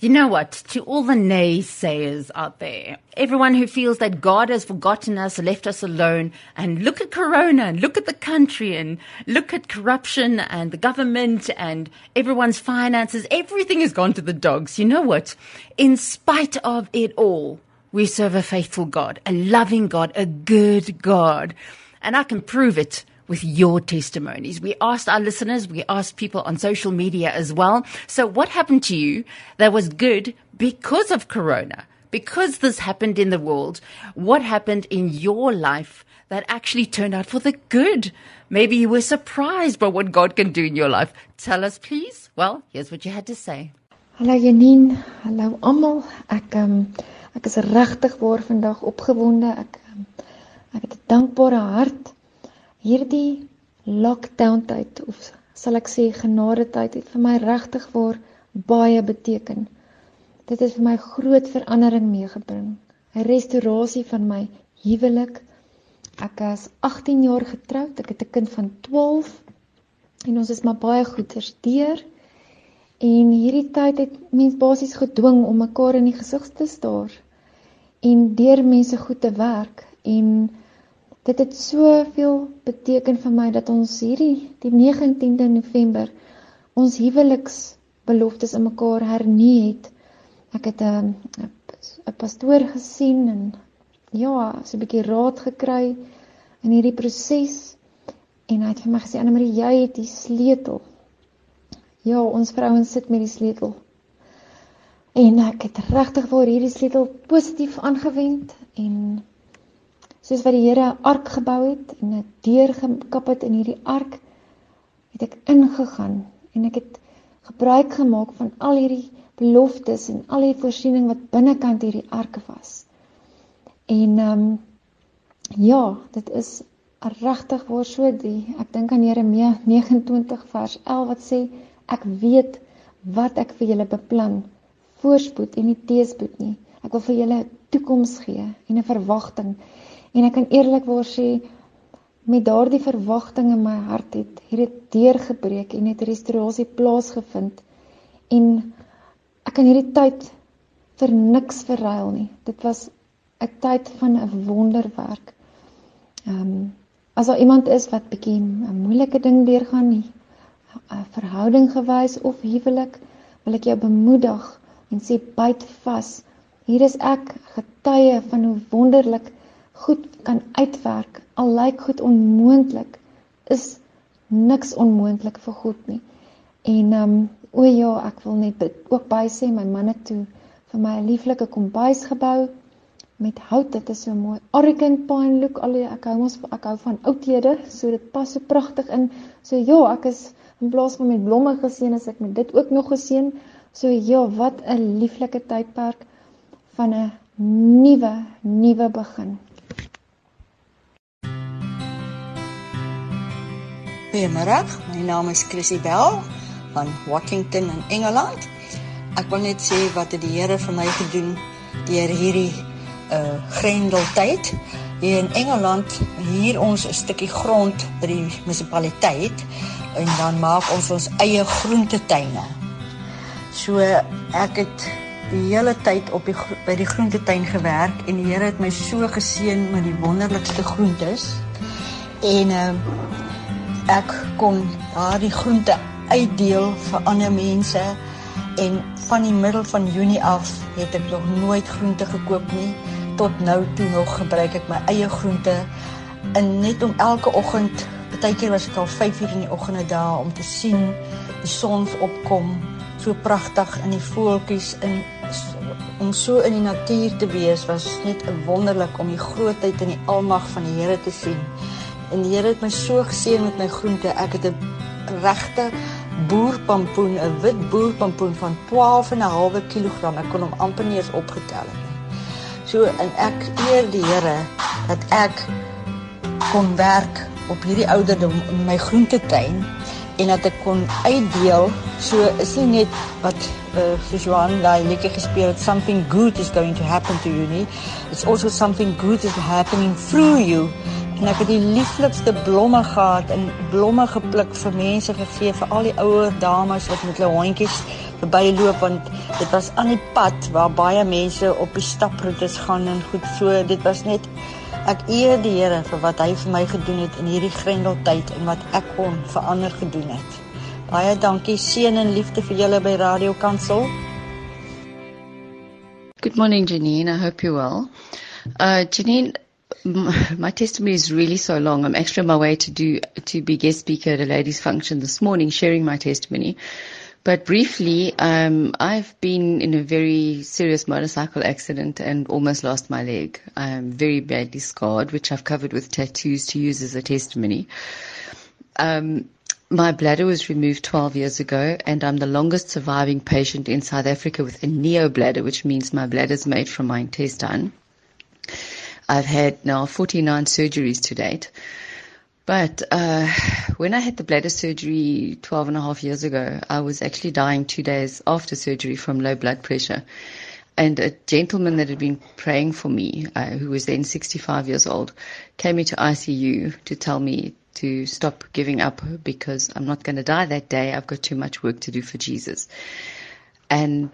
You know what? To all the naysayers out there, everyone who feels that God has forgotten us, left us alone, and look at Corona, and look at the country, and look at corruption and the government and everyone's finances, everything has gone to the dogs. You know what? In spite of it all, we serve a faithful God, a loving God, a good God. And I can prove it with your testimonies. We asked our listeners, we asked people on social media as well. So what happened to you that was good because of Corona? Because this happened in the world, what happened in your life that actually turned out for the good? Maybe you were surprised by what God can do in your life. Tell us, please. Well, here's what you had to say. Hallo Janine, hallo almal. Ek um, ek is regtig waar vandag opgewonde. Ek um, ek het 'n dankbare hart hierdie lockdown tyd of sal ek sê genade tyd het vir my regtig waar baie beteken. Dit het vir my groot verandering meegebring. 'n Restaurasie van my huwelik. Ek is 18 jaar getroud. Ek het 'n kind van 12 en ons is maar baie goed versteur. En hierdie tyd het mens basies gedwing om mekaar in die gesig te staar en deur mense goed te werk en dit het soveel beteken vir my dat ons hierdie die 19de November ons huweliksbeloftes in mekaar hernie het. Ek het 'n 'n pastoor gesien en ja, so 'n bietjie raad gekry in hierdie proses en hy het vir my gesê Anne Marie, jy het die sleutel. Ja, ons vrouens sit met die sleutel. En ek het regtig vir hierdie sleutel positief aangewend en soos wat die Here 'n ark gebou het en 'n deur gekap het in hierdie ark het ek ingegaan en ek het gebruik gemaak van al hierdie beloftes en al die voorsiening wat binnekant hierdie ark was. En ehm um, ja, dit is regtig waar so die ek dink aan Jeremia 29 vers 11 wat sê ek weet wat ek vir julle beplan voorspoed en nie teëspoed nie. Ek wil vir julle 'n toekoms gee en 'n verwagting En ek kan eerlikwaar sê met daardie verwagting in my hart het hierdie deurgebreek en het restaurasie plaasgevind. En ek kan hierdie tyd vir niks verruil nie. Dit was 'n tyd van 'n wonderwerk. Ehm um, as daar iemand is wat bietjie 'n moeilike ding deurgaan nie, 'n verhouding gewys of huwelik, wil ek jou bemoedig en sê byt vas. Hier is ek getuie van hoe wonderlik goed kan uitwerk. Al lyk goed onmoontlik, is niks onmoontlik vir God nie. En ehm um, o ja, ek wil net ook by sê my manne toe vir my 'n lieflike kombuis gebou met hout. Dit is so mooi. Arrogant pine look. Al die ek hou mos ek hou van oudhede, so dit pas so pragtig in. So ja, ek is in plaas van met blomme geseën as ek met dit ook nog geseën. So ja, wat 'n lieflike tydperk van 'n nuwe nuwe begin. Goeiemôre. My naam is Chrissy Bell van Washington in Engeland. Ek wil net sê wat het die Here vir my gedoen deur hierdie uh grendeltyd hier in Engeland. Hier ons 'n stukkie grond by die munisipaliteit en dan maak ons ons eie groentetuine. So ek het die hele tyd op die by die groentetuin gewerk en die Here het my so geseën met die wonderlikste groentes. En uh, ek kon daardie groente uitdeel vir ander mense en van die middel van Junie af het ek nog nooit groente gekoop nie. Tot nou toe nog gebruik ek my eie groente. En net om elke oggend partykeer was ek al 5 uur in die oggende daar om te sien die son opkom so pragtig in die voeltjies. In om so in die natuur te wees was net wonderlik om die grootheid en die almag van die Here te sien En die Here het my so geseën met my groente. Ek het 'n regte boerpampoen, 'n wit boerpampoen van 12 en 'n halwe kilogram. Ek kon hom amper nie eens opgetel het nie. So en ek eer die Here dat ek kon werk op hierdie ouderdom in my groentetuin en dat ek kon uitdeel. So is nie net wat uh, soos Johan daai liedjie gespeel het something good is going to happen to you nie. It's also something good is happening through you en ek het die lieflikste blomme gehad en blomme gepluk vir mense gegee vir al die ouer dames wat met hulle hondjies verbyloop want dit was aan die pad waar baie mense op die staproetes gaan en goed. So dit was net ek eer die Here vir wat hy vir my gedoen het in hierdie grendeltyd en wat ek kon verander gedoen het. Baie dankie seën en liefde vir julle by Radio Kansel. Good morning Janine. I hope you're well. Uh Janine my testimony is really so long. I'm actually on my way to do to be guest speaker at a ladies' function this morning, sharing my testimony. But briefly, um, I've been in a very serious motorcycle accident and almost lost my leg. I'm very badly scarred, which I've covered with tattoos to use as a testimony. Um, my bladder was removed 12 years ago, and I'm the longest surviving patient in South Africa with a neo bladder, which means my bladder is made from my intestine. I've had now 49 surgeries to date. But uh, when I had the bladder surgery 12 and a half years ago, I was actually dying two days after surgery from low blood pressure. And a gentleman that had been praying for me, uh, who was then 65 years old, came into ICU to tell me to stop giving up because I'm not going to die that day. I've got too much work to do for Jesus. And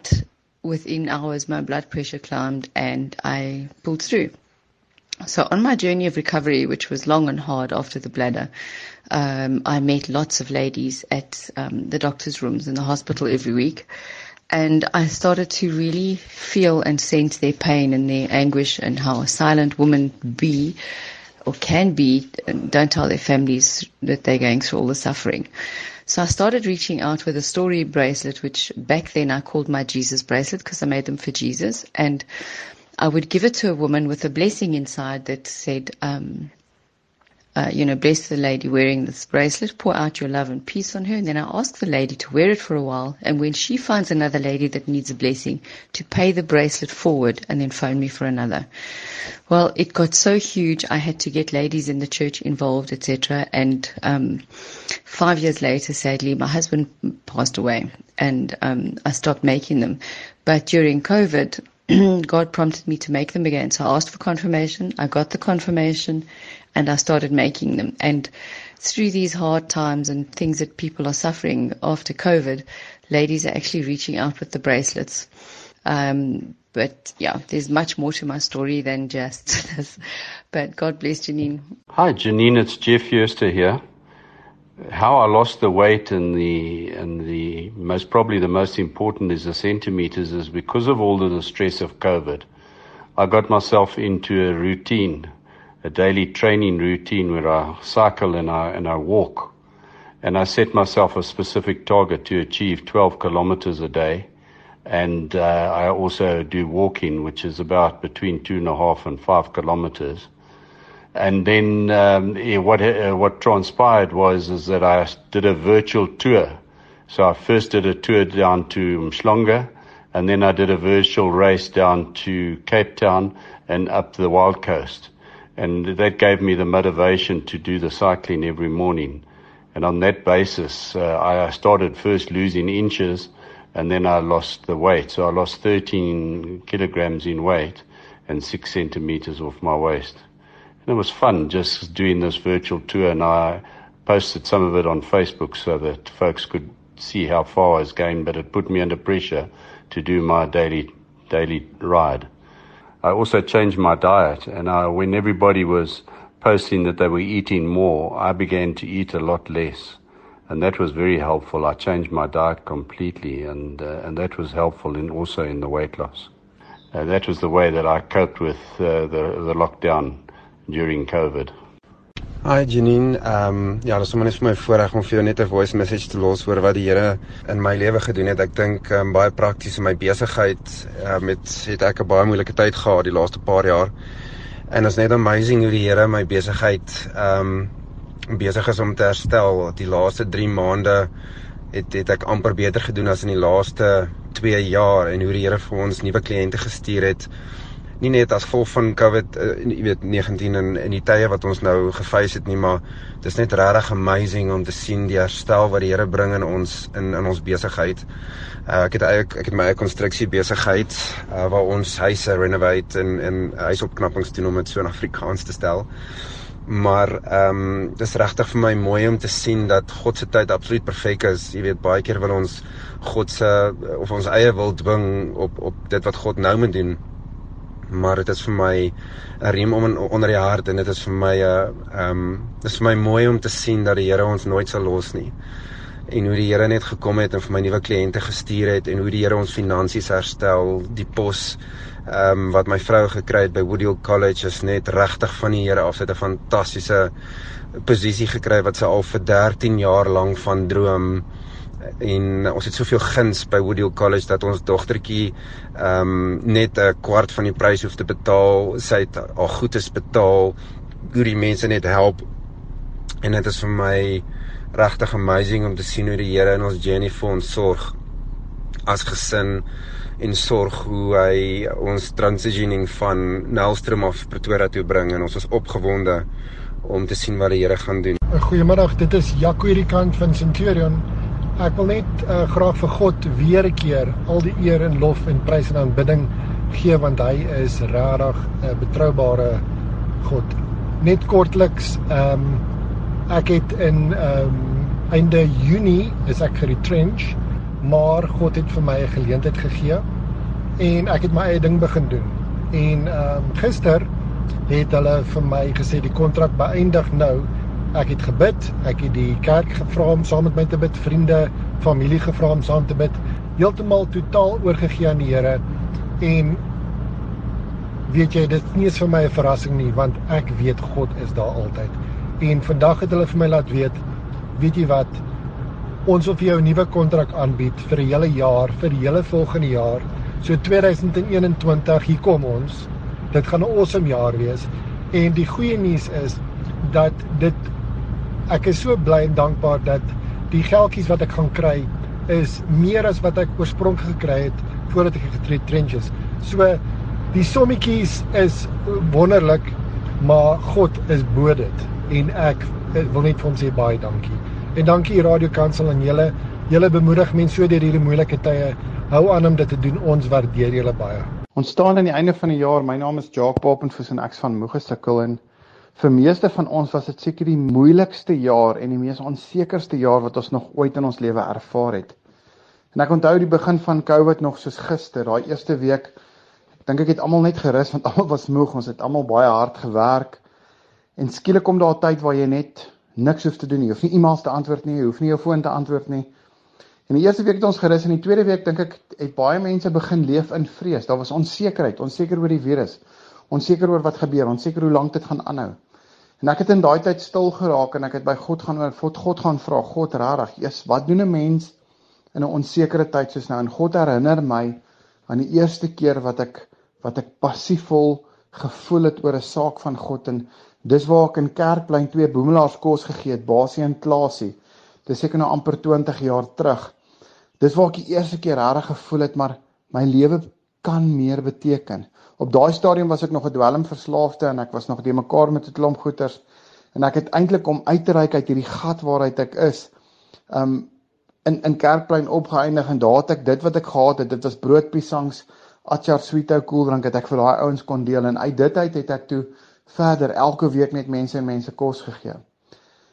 within hours, my blood pressure climbed and I pulled through. So on my journey of recovery, which was long and hard after the bladder, um, I met lots of ladies at um, the doctor's rooms in the hospital every week. And I started to really feel and sense their pain and their anguish and how a silent woman be or can be, and don't tell their families that they're going through all the suffering. So I started reaching out with a story bracelet, which back then I called my Jesus bracelet because I made them for Jesus. And I would give it to a woman with a blessing inside that said, um, uh, you know, bless the lady wearing this bracelet, pour out your love and peace on her. And then I ask the lady to wear it for a while. And when she finds another lady that needs a blessing, to pay the bracelet forward and then phone me for another. Well, it got so huge, I had to get ladies in the church involved, etc. And um, five years later, sadly, my husband passed away, and um, I stopped making them. But during COVID, God prompted me to make them again. So I asked for confirmation. I got the confirmation and I started making them. And through these hard times and things that people are suffering after COVID, ladies are actually reaching out with the bracelets. Um, but yeah, there's much more to my story than just this. But God bless Janine. Hi, Janine. It's Jeff Yerster here. How I lost the weight and the and the most probably the most important is the centimeters is because of all the stress of COVID. I got myself into a routine, a daily training routine where I cycle and I and I walk, and I set myself a specific target to achieve 12 kilometers a day, and uh, I also do walking, which is about between two and a half and five kilometers and then um, what uh, what transpired was is that I did a virtual tour. So I first did a tour down to Mshlonga, and then I did a virtual race down to Cape Town and up the Wild Coast, and that gave me the motivation to do the cycling every morning. And on that basis, uh, I started first losing inches, and then I lost the weight. So I lost 13 kilograms in weight and six centimeters off my waist. And it was fun just doing this virtual tour, and I posted some of it on Facebook so that folks could see how far I was going. But it put me under pressure to do my daily daily ride. I also changed my diet, and I, when everybody was posting that they were eating more, I began to eat a lot less, and that was very helpful. I changed my diet completely, and uh, and that was helpful in also in the weight loss. Uh, that was the way that I coped with uh, the the lockdown during COVID. Hi Janine, ehm um, ja, dis sommer net vir my voorreg om vir jou net 'n voice message te los oor wat die Here in my lewe gedoen het. Ek dink um, baie prakties in my besigheid uh, met het ek 'n baie moeilike tyd gehad die laaste paar jaar. En dit is net amazing hoe die Here my besigheid ehm um, besig is om te herstel. Die laaste 3 maande het het ek amper beter gedoen as in die laaste 2 jaar en hoe die Here vir ons nuwe kliënte gestuur het nie net as gevolg van COVID, uh, jy weet 19 en in die tye wat ons nou geface het nie, maar dis net regtig amazing om te sien die herstel wat die Here bring in ons in in ons besigheid. Uh, ek het eie ek het my eie konstruksie besigheid uh, waar ons huise renovate en en huisopknappings doen om dit so in Afrikaans te stel. Maar ehm um, dis regtig vir my mooi om te sien dat God se tyd absoluut perfek is. Jy weet baie keer wil ons God se of ons eie wil dwing op op dit wat God nou moet doen. Maar dit is vir my 'n riem om in, onder die hart en dit is vir my 'n uh, ehm um, dis vir my mooi om te sien dat die Here ons nooit sal los nie. En hoe die Here net gekom het en vir my nuwe kliënte gestuur het en hoe die Here ons finansies herstel, die pos ehm um, wat my vrou gekry het by Woodhill College is net regtig van die Here af. Sy het 'n fantastiese posisie gekry wat sy al vir 13 jaar lank van droom en ons het soveel guns by Woodhill College dat ons dogtertjie ehm um, net 'n kwart van die prys hoef te betaal. Sy het al goedes betaal. Hoe die mense net help. En dit is vir my regtig amazing om te sien hoe die Here in ons journey vir ons sorg as gesin en sorg hoe hy ons transitioning van Nelstrom af Pretoria toe bring en ons is opgewonde om te sien wat die Here gaan doen. Goeiemiddag, dit is Jaco hierdie kant van Centurion. Ek wil net uh, graag vir God weer 'n keer al die eer en lof en prys en aanbidding gee want hy is regtig 'n uh, betroubare God. Net kortliks, ehm um, ek het in ehm um, einde Junie is ek geretrench maar God het vir my 'n geleentheid gegee en ek het my eie ding begin doen. En ehm um, gister het hulle vir my gesê die kontrak beëindig nou. Ek het gebid, ek het die kerk gevra om saam met my te bid, vriende, familie gevra om saam te bid, heeltemal totaal oorgegee aan die Here. En weet jy, dit is nie vir my 'n verrassing nie, want ek weet God is daar altyd. En vandag het hulle vir my laat weet, weet jy wat, ons wil vir jou 'n nuwe kontrak aanbied vir 'n hele jaar, vir die hele volgende jaar. So 2021, hier kom ons. Dit gaan 'n awesome jaar wees. En die goeie nuus is dat dit ek is so bly en dankbaar dat die geldjies wat ek gaan kry is meer as wat ek oorspronklik gekry het voordat ek getreed trenches. So die sommetjies is wonderlik, maar God is bo dit en ek wil net vir hom sê baie dankie. En dankie Radio Kansel aan julle. Julle bemoedig mense so deur hierdie moeilike tye. Hou aan om dit te doen. Ons waardeer julle baie. Ons staan aan die einde van die jaar. My naam is Jacques Papenfoos en ek's van Moegesukkel en vir meeste van ons was dit seker die moeilikste jaar en die mees onsekerste jaar wat ons nog ooit in ons lewe ervaar het. En ek onthou die begin van COVID nog soos gister, daai eerste week. Ek dink ek het almal net gerus want almal was moeg. Ons het almal baie hard gewerk. En skielik kom daar 'n tyd waar jy net niks hoef te doen nie. Jy hoef nie e-mails te antwoord nie, jy hoef nie jou foon te antwoord nie. En die eerste week het ons gerus en die tweede week dink ek het baie mense begin leef in vrees. Daar was onsekerheid, onseker oor die virus, onseker oor wat gebeur, onseker hoe lank dit gaan aanhou. En ek het in daai tyd stil geraak en ek het by God gaan oor God, God gaan vra, God rarig, eers wat doen 'n mens in 'n onsekere tyd soos nou? En God herinner my aan die eerste keer wat ek wat ek passiefvol gevoel het oor 'n saak van God en Dis waar ek in Kerkplein twee boemelaars kos gegee het, Basie en Klasie. Dis seker nou amper 20 jaar terug. Dis waar ek die eerste keer regtig gevoel het maar my lewe kan meer beteken. Op daai stadium was ek nog 'n dwelmverslaafde en ek was nog die mekaar met 'n klomp goeters en ek het eintlik om uit te reik uit hierdie gat waaruit ek is. Um in in Kerkplein opgeëindig en daar het ek dit wat ek gehad het, dit was broodpiesangs, atchar sweetou koeldrank het ek vir daai ouens kon deel en uit dit uit het ek toe verder elke week net mense en mense kos gegee.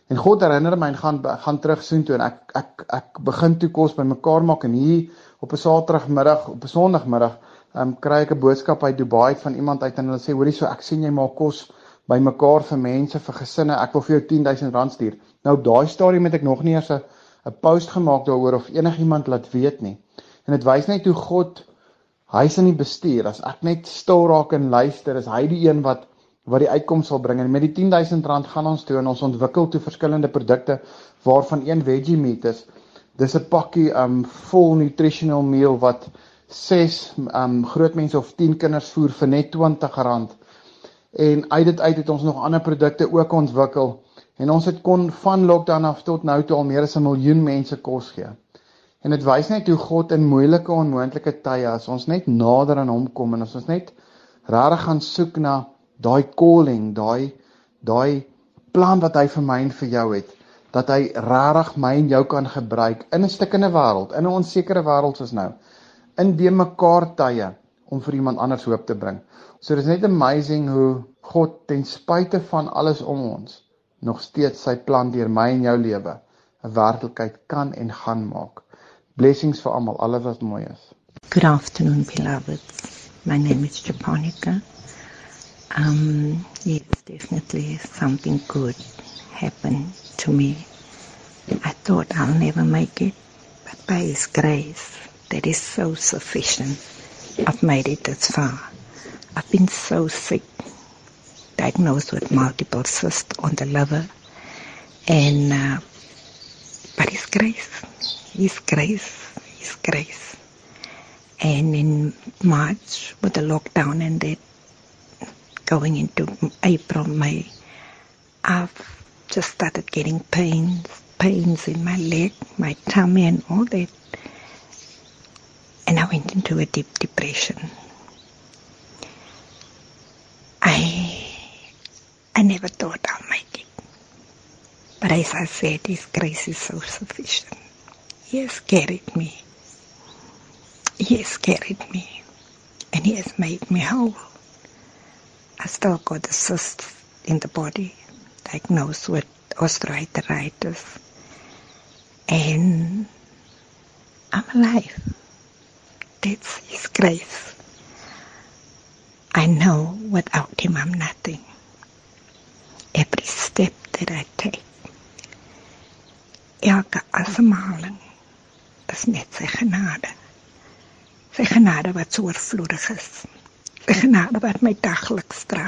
En God herinner my en gaan gaan terug soontoe en ek ek ek begin toe kos bymekaar maak en hier op 'n Saterdagmiddag, op 'n Sondagmiddag, um, kry ek 'n boodskap uit Dubai van iemand uit en hulle sê hoorie so ek sien jy maak kos bymekaar vir mense vir gesinne. Ek wil vir jou 10000 rand stuur. Nou op daai stadium het ek nog nie eers 'n 'n post gemaak daaroor of enigiemand laat weet nie. En dit wys net hoe God hy's in die bestuur. As ek net stil raak en luister, is hy die een wat wat die uitkoms sal bring en met die 10000 rand gaan ons toe en ons ontwikkel toe verskillende produkte waarvan een veggie meat is. Dis 'n pakkie um vol nutritional meal wat 6 um groot mense of 10 kinders voer vir net R20. En uit dit uit het ons nog ander produkte ook ontwikkel en ons het kon van lockdown af tot nou toe al meer as 'n miljoen mense kos gee. En dit wys net hoe God in moeilike onmoontlike tye as ons net nader aan hom kom en as ons net regtig gaan soek na daai calling, daai daai plan wat hy vir my en vir jou het, dat hy regtig my en jou kan gebruik in 'n stikkende wêreld, in 'n onsekere wêreld soos nou, in die mekaar tye om vir iemand anders hoop te bring. So dis net amazing hoe God ten spyte van alles om ons nog steeds sy plan deur my en jou lewe 'n werklikheid kan en gaan maak. Blessings vir almal, alles wat mooi is. Good afternoon, beloved. My name is Japonica. Um, yes, definitely something good happened to me. I thought I'll never make it, but by His grace, that is so sufficient. I've made it this far. I've been so sick, diagnosed with multiple cysts on the liver, and uh, but His grace, His grace, His grace. And in March, with the lockdown and that, going into April, May, I've just started getting pains, pains in my leg, my tummy, and all that. And I went into a deep depression. I I never thought I'll make it. But as I said, His grace is so sufficient. He has carried me. He has carried me. And He has made me whole. I still got a cyst in the body, diagnosed with osteoarthritis. And I'm alive. That's His grace. I know without Him I'm nothing. Every step that I take, elke asemhaling is net sy genade. Sy genade wat so oorvloedig is. Sy genade wat my dagliks dra.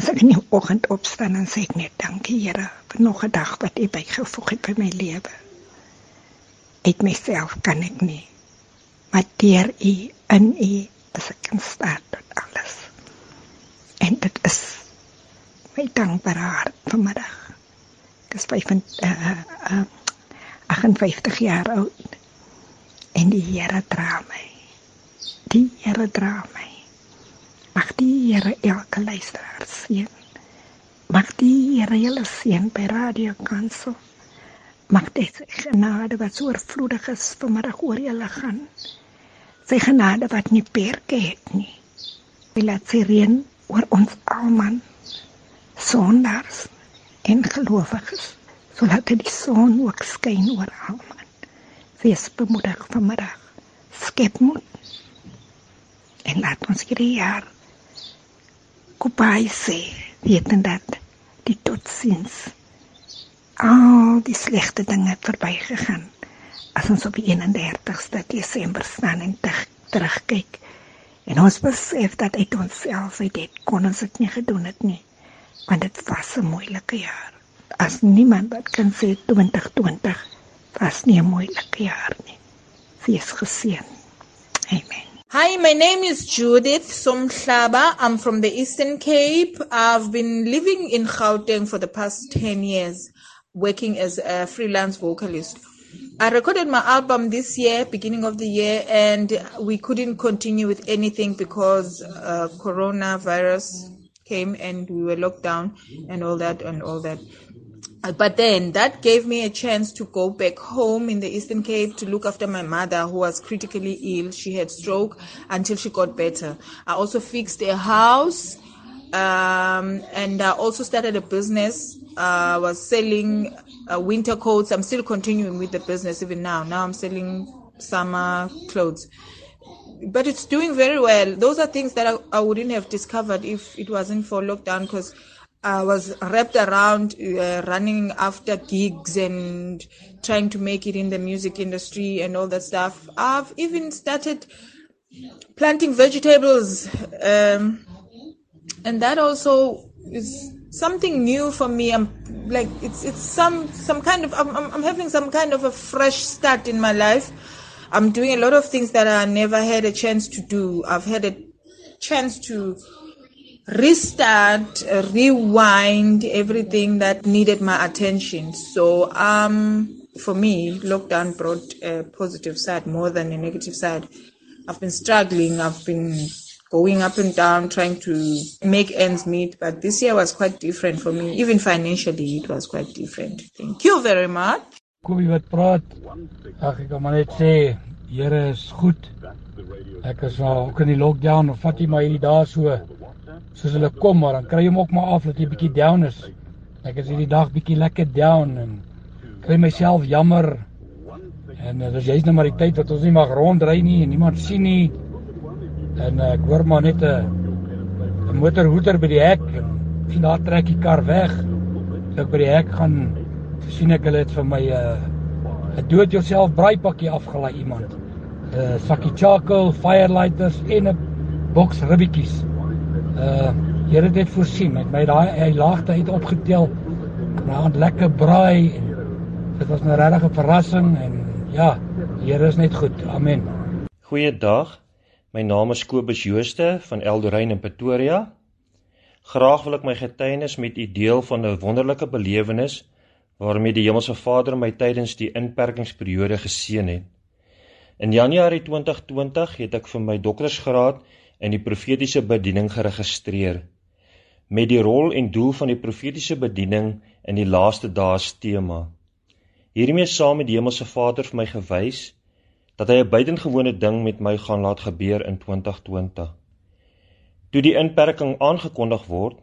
As ek in die oggend opstaan en sê ek net dankie Here vir nog 'n dag wat U bygevoeg het by my lewe. Uit myself kan ek nie. Maar deur U in U is ek in staat tot alles. En dit is my dankbare hart vanmiddag. Ek is 5 uh, uh, 58 jaar oud. En die Here dra my. Die Here dra my. Mag die Here elke luisteraar seën. Mag die Here julle seën by Radio Kansel. Mag dit genade wat so oorvloedig is vanmiddag oor julle gaan. Sy genade wat nie perke het nie. Hy laat sy reën oor ons almal. Sondaars en gelowiges. Sodat die son ook skyn oor almal. Wees bemoedig vanmiddag. Skep moed. En laat ons hierdie jaar goodbye sê, wetend dat die totsiens al die slegte dinge verbygegaan. As ons op die 31ste Desember staan en terugkyk en ons besef dat uit onsself uit dit kon ons dit nie gedoen het nie. Want dit was 'n moeilike jaar. As niemand wat kan sê 2020 was nie 'n moeilike jaar nie. Wees geseën. Amen. Hi, my name is Judith Somhlaba. I'm from the Eastern Cape. I've been living in Gauteng for the past 10 years, working as a freelance vocalist. I recorded my album this year, beginning of the year, and we couldn't continue with anything because uh, coronavirus came and we were locked down and all that and all that. But then that gave me a chance to go back home in the Eastern Cape to look after my mother who was critically ill. She had stroke until she got better. I also fixed a house um, and I also started a business. I uh, was selling uh, winter coats. I'm still continuing with the business even now. Now I'm selling summer clothes. But it's doing very well. Those are things that I, I wouldn't have discovered if it wasn't for lockdown because I was wrapped around uh, running after gigs and trying to make it in the music industry and all that stuff. I've even started planting vegetables, um, and that also is something new for me. I'm like it's it's some some kind of I'm I'm having some kind of a fresh start in my life. I'm doing a lot of things that I never had a chance to do. I've had a chance to restart, uh, rewind everything that needed my attention. So, um, for me, lockdown brought a positive side more than a negative side. I've been struggling. I've been going up and down trying to make ends meet. But this year was quite different for me. Even financially, it was quite different. Thank you very much. Kobie wat praat. Ag ek kan maar net sê, Here is goed Ek is nou ook in die lockdown, of vat jy maar hierdie dae so soos hulle kom, maar dan kry jy hom ook maar af dat jy bietjie down is. Ek is hierdie dag bietjie lekker down en kry myself jammer. En uh, dis jy's nou maar die tyd wat ons nie mag rondry nie en niemand sien nie. En uh, ek hoor maar net 'n 'n motorhoeder by die hek en daar trek die kar weg. So ek by die hek gaan sien ek hulle het vir my 'n uh, 'n dood jouself braaipakkie afgelaai iemand. 'n uh, sakkie charcoal, firelighters en 'n boks ribbetjies. Uh Here het dit voorsien. Met my daai hy laagte uit opgetel. Nou 'n lekker braai en dit was 'n regte verrassing en ja, Here is net goed. Amen. Goeiedag. My naam is Kobus Jooste van Eldorein in Pretoria. Graag wil ek my getuienis met u deel van 'n wonderlike belewenis waarmee die Hemelse Vader my tydens die inperkingsperiode geseën het. In Januarie 2020 het ek vir my doktorsgraad in die profetiese bediening geregistreer met die rol en doel van die profetiese bediening in die laaste dae as tema. Hiermee saam het die Hemelse Vader vir my gewys dat hy 'n buitengewone ding met my gaan laat gebeur in 2020. Toe die inperking aangekondig word,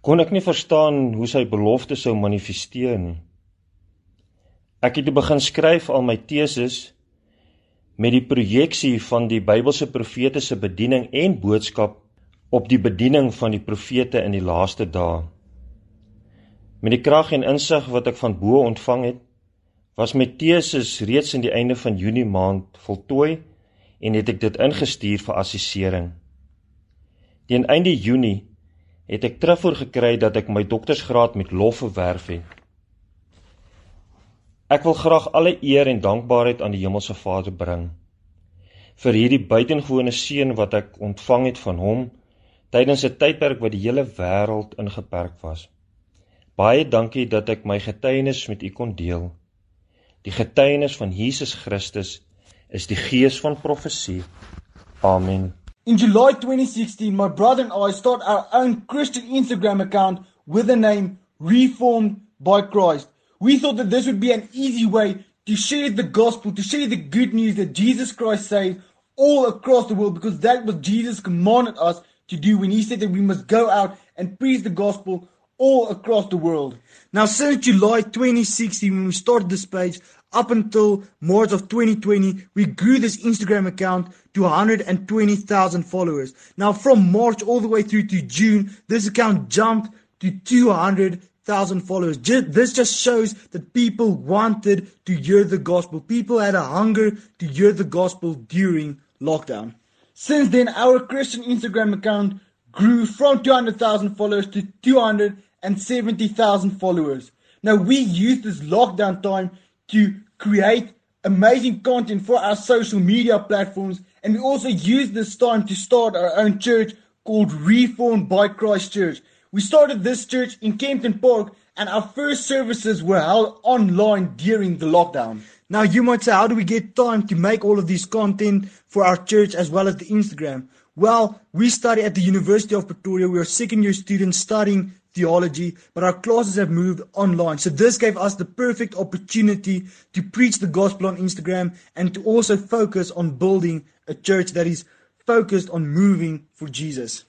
kon ek nie verstaan hoe sy belofte sou manifesteer nie. Ek het begin skryf al my teses met die projeksie van die Bybelse profete se bediening en boodskap op die bediening van die profete in die laaste dae. Met die krag en insig wat ek van bo ontvang het, was my teses reeds in die einde van Junie maand voltooi en het ek dit ingestuur vir assessering. Teen einde Junie het ek terugvoer gekry dat ek my doktorsgraad met lof verwerf het. Ek wil graag alle eer en dankbaarheid aan die Hemelse Vader bring vir hierdie buitengewone seën wat ek ontvang het van hom tydens 'n tydperk wat die hele wêreld ingeperk was. Baie dankie dat ek my getuienis met u kon deel. Die getuienis van Jesus Christus is die gees van profesie. Amen. In July 2016, my brother and I start our own Christian Instagram account with the name Reformed by Christ. We thought that this would be an easy way to share the gospel, to share the good news that Jesus Christ saves all across the world because that was Jesus commanded us to do when he said that we must go out and preach the gospel all across the world. Now, since July 2016, when we started this page, up until March of 2020, we grew this Instagram account to 120,000 followers. Now, from March all the way through to June, this account jumped to 200,000 followers. This just shows that people wanted to hear the gospel. People had a hunger to hear the gospel during lockdown. Since then, our Christian Instagram account grew from 200,000 followers to 200 and 70,000 followers. Now, we use this lockdown time to create amazing content for our social media platforms, and we also use this time to start our own church called Reformed by Christ Church. We started this church in Kempton Park, and our first services were held online during the lockdown. Now, you might say, how do we get time to make all of this content for our church as well as the Instagram? Well, we study at the University of Pretoria. We are second year students studying theology, but our classes have moved online. So this gave us the perfect opportunity to preach the gospel on Instagram and to also focus on building a church that is focused on moving for Jesus.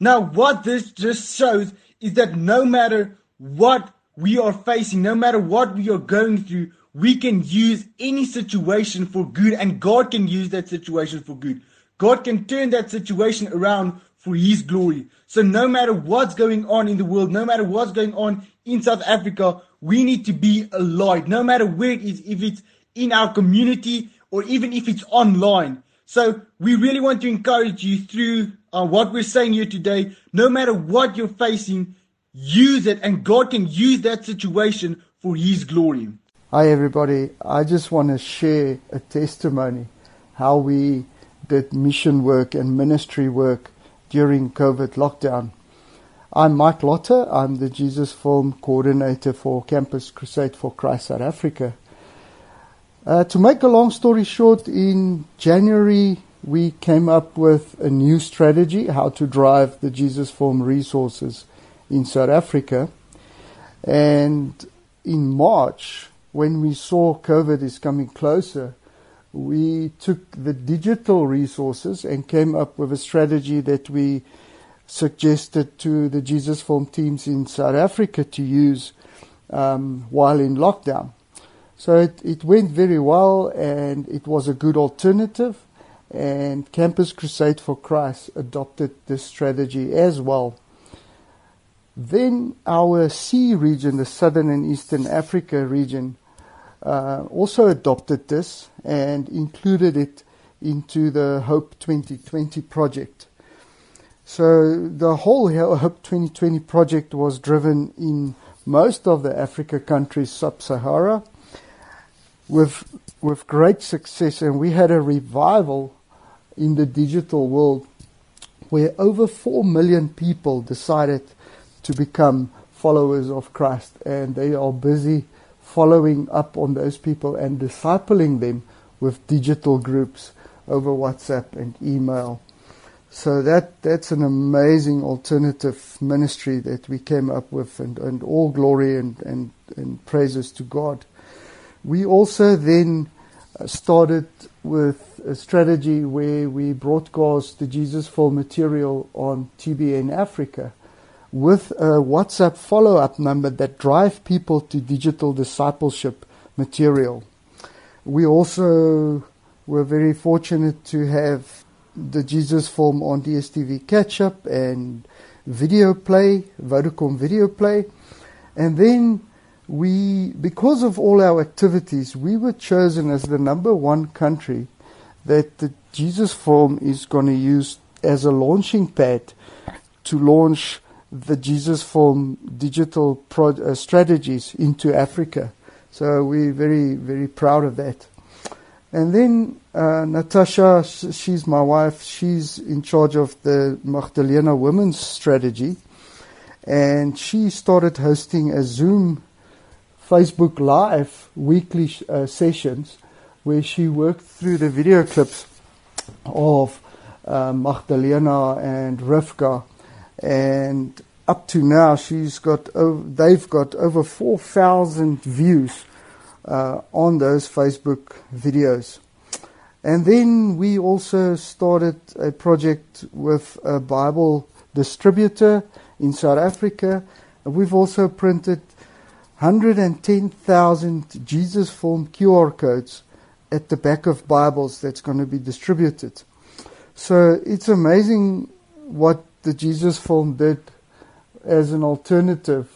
Now, what this just shows is that no matter what we are facing, no matter what we are going through, we can use any situation for good and God can use that situation for good. God can turn that situation around for his glory. So no matter what's going on in the world, no matter what's going on in South Africa, we need to be a light, no matter where it is, if it's in our community or even if it's online. So we really want to encourage you through uh, what we're saying here today, no matter what you're facing, use it and God can use that situation for his glory. Hi everybody, I just want to share a testimony how we did mission work and ministry work during COVID lockdown. I'm Mike Lotter. I'm the Jesus Film Coordinator for Campus Crusade for Christ South Africa. Uh, to make a long story short, in January we came up with a new strategy how to drive the Jesus Film resources in South Africa. And in March, when we saw COVID is coming closer, we took the digital resources and came up with a strategy that we suggested to the Jesus Film teams in South Africa to use um, while in lockdown. So it, it went very well and it was a good alternative. And Campus Crusade for Christ adopted this strategy as well. Then our C region, the Southern and Eastern Africa region, uh, also adopted this and included it into the Hope 2020 project. So the whole Hope 2020 project was driven in most of the Africa countries sub-Sahara with with great success and we had a revival in the digital world where over 4 million people decided to become followers of Christ and they are busy following up on those people and discipling them with digital groups over WhatsApp and email. So that that's an amazing alternative ministry that we came up with and, and all glory and, and, and praises to God. We also then uh, started with a strategy where we broadcast the Jesus Full material on TBN Africa with a WhatsApp follow up number that drive people to digital discipleship material. We also were very fortunate to have the Jesus film on DSTV catch up and video play, Vodacom video play. And then we, because of all our activities, we were chosen as the number one country that the Jesus film is going to use as a launching pad to launch the Jesus Form digital uh, strategies into Africa. So we're very, very proud of that. And then uh, Natasha, she's my wife, she's in charge of the Magdalena Women's Strategy. And she started hosting a Zoom Facebook Live weekly uh, sessions where she worked through the video clips of uh, Magdalena and Rivka and up to now she's got they've got over 4,000 views uh, on those Facebook videos. And then we also started a project with a Bible distributor in South Africa. We've also printed 110,000 Jesus Form QR codes at the back of Bibles that's going to be distributed. So it's amazing what the Jesus Film did as an alternative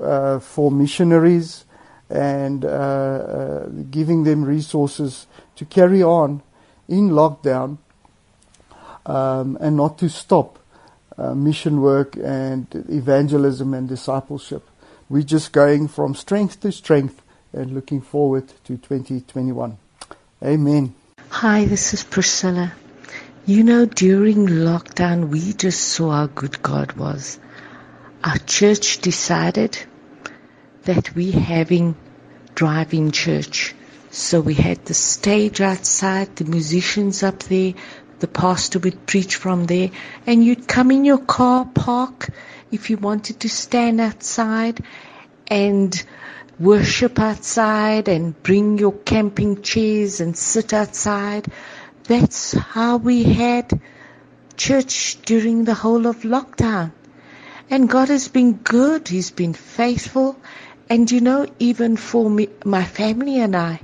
uh, for missionaries and uh, uh, giving them resources to carry on in lockdown um, and not to stop uh, mission work and evangelism and discipleship. We're just going from strength to strength and looking forward to 2021. Amen. Hi, this is Priscilla. You know, during lockdown, we just saw how good God was. Our church decided that we having drive-in church. So we had the stage outside, the musicians up there, the pastor would preach from there, and you'd come in your car, park, if you wanted to stand outside and worship outside and bring your camping chairs and sit outside. That's how we had church during the whole of lockdown. And God has been good. He's been faithful. And you know, even for me, my family and I,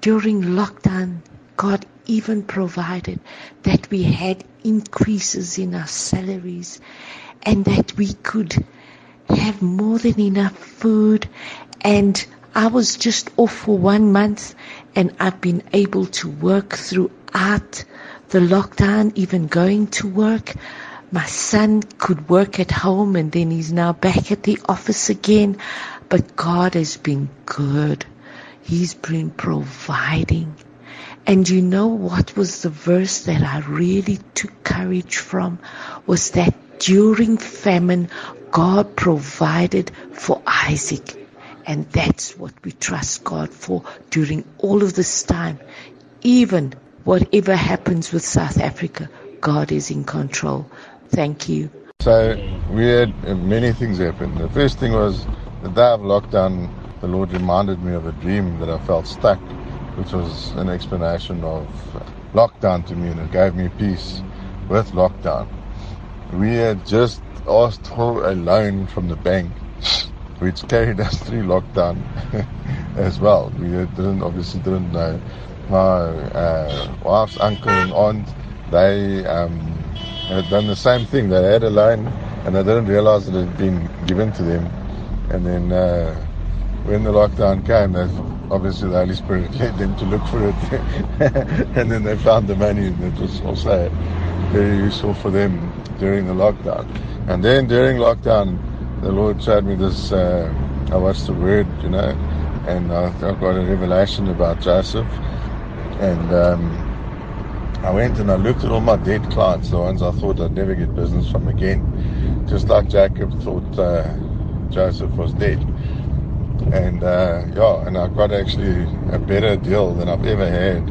during lockdown, God even provided that we had increases in our salaries and that we could have more than enough food. And I was just off for one month and I've been able to work throughout the lockdown, even going to work. My son could work at home and then he's now back at the office again. But God has been good. He's been providing. And you know what was the verse that I really took courage from? Was that during famine, God provided for Isaac. And that's what we trust God for during all of this time. Even whatever happens with South Africa, God is in control. Thank you. So we had uh, many things happen. The first thing was the day of lockdown, the Lord reminded me of a dream that I felt stuck which was an explanation of lockdown to me, and it gave me peace with lockdown. We had just asked for a loan from the bank, which carried us through lockdown as well. We didn't obviously didn't know. My uh, wife's uncle and aunt, they um, had done the same thing. They had a loan and they didn't realize that it had been given to them. And then uh, when the lockdown came, they obviously the Holy Spirit led them to look for it, and then they found the money, and it was also very useful for them during the lockdown. And then during lockdown, the Lord showed me this. Uh, I watched the Word, you know, and I, I got a revelation about Joseph, and. Um, I went and I looked at all my dead clients, the ones I thought I'd never get business from again. Just like Jacob thought uh, Joseph was dead. And uh, yeah, and I got actually a better deal than I've ever had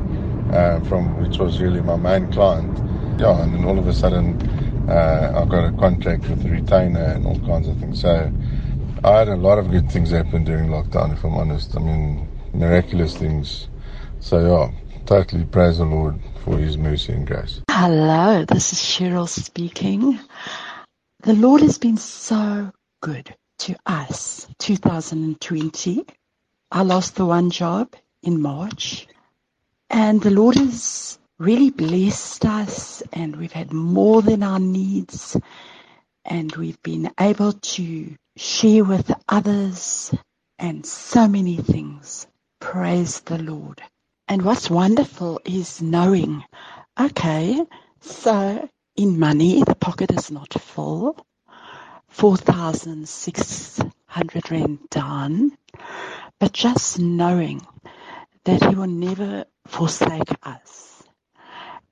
uh, from which was really my main client. Yeah, and then all of a sudden uh, I got a contract with a retainer and all kinds of things. So I had a lot of good things happen during lockdown, if I'm honest. I mean, miraculous things. So yeah, totally praise the Lord for His mercy and grace. Hello, this is Cheryl speaking. The Lord has been so good to us. 2020, I lost the one job in March, and the Lord has really blessed us, and we've had more than our needs, and we've been able to share with others, and so many things. Praise the Lord. And what's wonderful is knowing, okay, so in money, the pocket is not full. 4,600 rand down. But just knowing that He will never forsake us.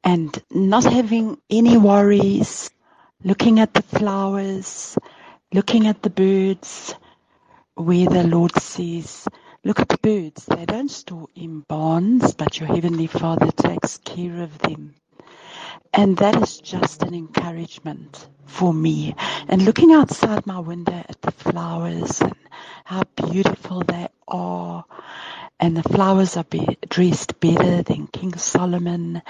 And not having any worries, looking at the flowers, looking at the birds, where the Lord says, Look at the birds. They don't store in barns, but your Heavenly Father takes care of them. And that is just an encouragement for me. And looking outside my window at the flowers and how beautiful they are. And the flowers are be- dressed better than King Solomon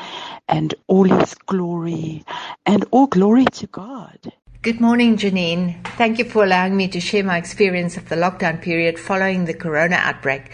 and all his glory. And all glory to God. Good morning, Janine. Thank you for allowing me to share my experience of the lockdown period following the corona outbreak.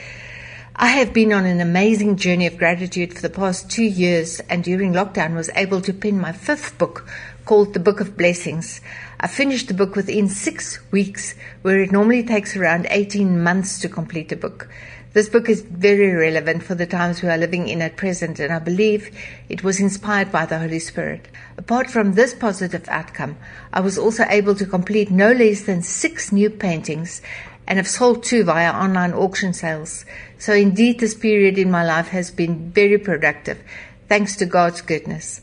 I have been on an amazing journey of gratitude for the past two years and during lockdown was able to pen my fifth book called The Book of Blessings. I finished the book within six weeks, where it normally takes around 18 months to complete a book. This book is very relevant for the times we are living in at present, and I believe it was inspired by the Holy Spirit. Apart from this positive outcome, I was also able to complete no less than six new paintings and have sold two via online auction sales. So indeed, this period in my life has been very productive, thanks to God's goodness.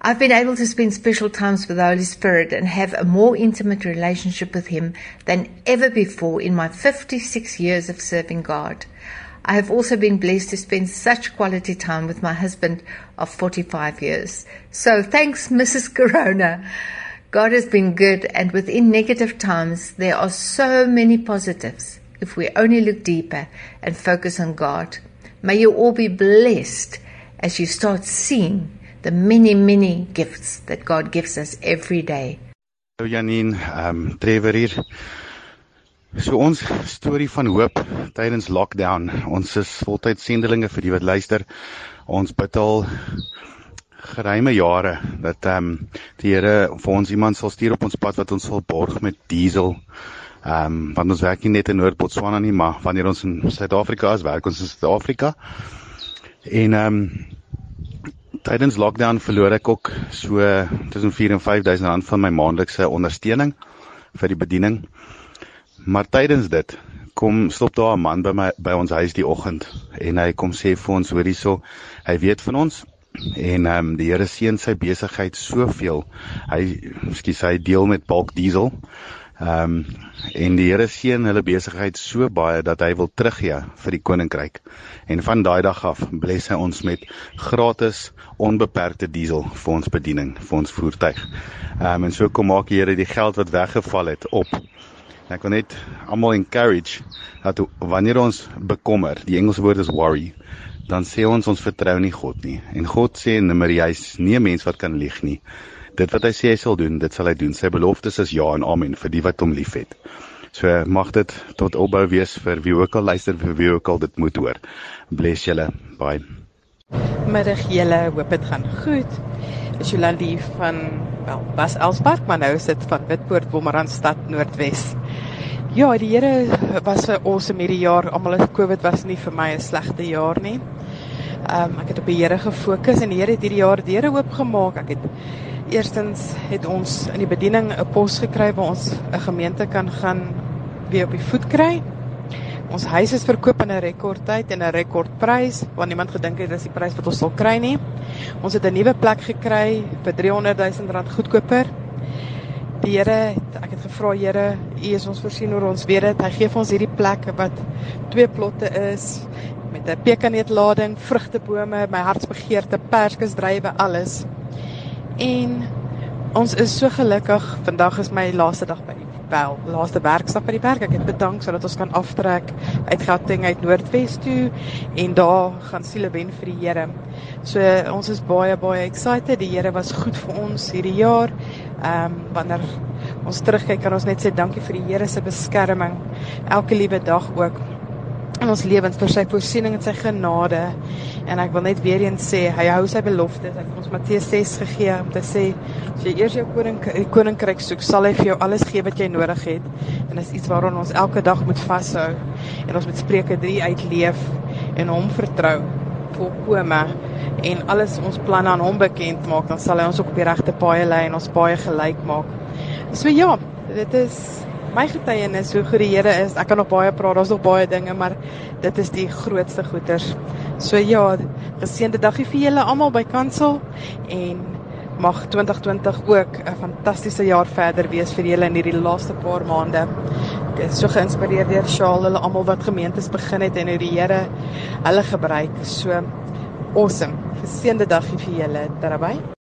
I've been able to spend special times with the Holy Spirit and have a more intimate relationship with Him than ever before in my 56 years of serving God. I have also been blessed to spend such quality time with my husband of 45 years. So thanks, Mrs. Corona. God has been good, and within negative times, there are so many positives if we only look deeper and focus on God. May you all be blessed as you start seeing the many, many gifts that God gives us every day. Hallo Janine, ehm um, Trevor hier. So ons storie van hoop tydens lockdown. Ons is voltyd sendelinge vir die wat luister. Ons bid al geruime jare dat ehm um, die Here vir ons iemand sal stuur op ons pad wat ons sal borg met diesel. Ehm um, want ons werk nie net in Noord-Botswana nie, maar wanneer ons in Suid-Afrika is, werk ons in Suid-Afrika. En ehm um, Tydens lockdown verloor ek ook so tussen 4 en 5000 rand van my maandelikse ondersteuning vir die bediening. Maar tydens dit kom stop daar 'n man by my by ons huis die oggend en hy kom sê vir ons hoor hierso, hy weet van ons en ehm um, die Here seën sy besigheid soveel. Hy skus hy deel met Bulk Diesel. Ehm um, en die Here seën hulle besigheid so baie dat hy wil teruggee vir die koninkryk. En van daai dag af bless hy ons met gratis onbeperkte diesel vir ons bediening, vir ons voertuig. Ehm um, en so kom maak die Here die geld wat weggeval het op. En ek wil net almal encourage dat wanneer ons bekommer, die Engelse woord is worry, dan sê ons ons vertrou nie God nie. En God sê in Numeri hy's nie 'n mens wat kan lieg nie. Dit wat hy sê hy sal doen, dit sal hy doen. Sy beloftes is ja en amen vir die wat hom liefhet. So mag dit tot opbou wees vir wie ook al luister vir wie ook al dit moet hoor. Bless julle. Bye. Middag julle, hoop dit gaan goed. Is Jolandi van wel, Bas Elspark, maar nou is dit van Witpoort, Bommerandstad, Noordwes. Ja, die Here was vir ons in hierdie jaar. Almal het COVID was nie vir my 'n slegte jaar nie. Ehm um, ek het op die Here gefokus en die Here het hierdie jaar deure oopgemaak. Ek het eerstens het ons in die bediening 'n pos gekry waar ons 'n gemeente kan gaan weer op die voet kry. Ons huis is verkoop in 'n rekordtyd en 'n rekordprys, want niemand gedink het dis die prys wat ons sal kry nie. Ons het 'n nuwe plek gekry vir 300 000 rand goedkoper. Die Here, ek het gevra Here, U is ons voorsien oor ons weet dit. Hy gee vir ons hierdie plek wat twee plotte is met 'n pekaneetlading, vrugtebome, my hartsbegeerte, perskesdrywe, alles. En ons is so gelukkig. Vandag is my laaste dag by wel laaste werkdag by die werk. Ek het bedank sodat ons kan aftrek uit Gauteng uit Noordwes toe en daar gaan siele wen vir die Here. So ons is baie baie excited. Die Here was goed vir ons hierdie jaar. Ehm um, wanneer ons terugkyk kan ons net sê dankie vir die Here se beskerming elke liewe dag ook in ons lewens vir sy voorsiening en sy genade. En ek wil net weer eens sê, hy hou sy beloftes. Hy het ons Matteus 6 gegee om te sê as jy eers jou koning koninkryk soek, sal hy vir jou alles gee wat jy nodig het. En dis iets waaraan ons elke dag moet vashou en ons moet Spreuke 3 uitleef en hom vertrou volkome en alles ons planne aan hom bekend maak, dan sal hy ons ook op die regte paai lei en ons baie gelyk maak. So ja, dit is my getuienis hoe goed die Here is. Ek kan nog baie praat, daar's nog baie dinge, maar dit is die grootste goeters. So ja, geseënde dagie vir julle almal by Kansel en mag 2020 ook 'n fantastiese jaar verder wees vir julle in hierdie laaste paar maande. Ek is so geïnspireer deur Shaal, hulle almal wat gemeentes begin het en hoe die Here hulle gebruik. So awesome. Geseënde dagie vir julle. Terwyl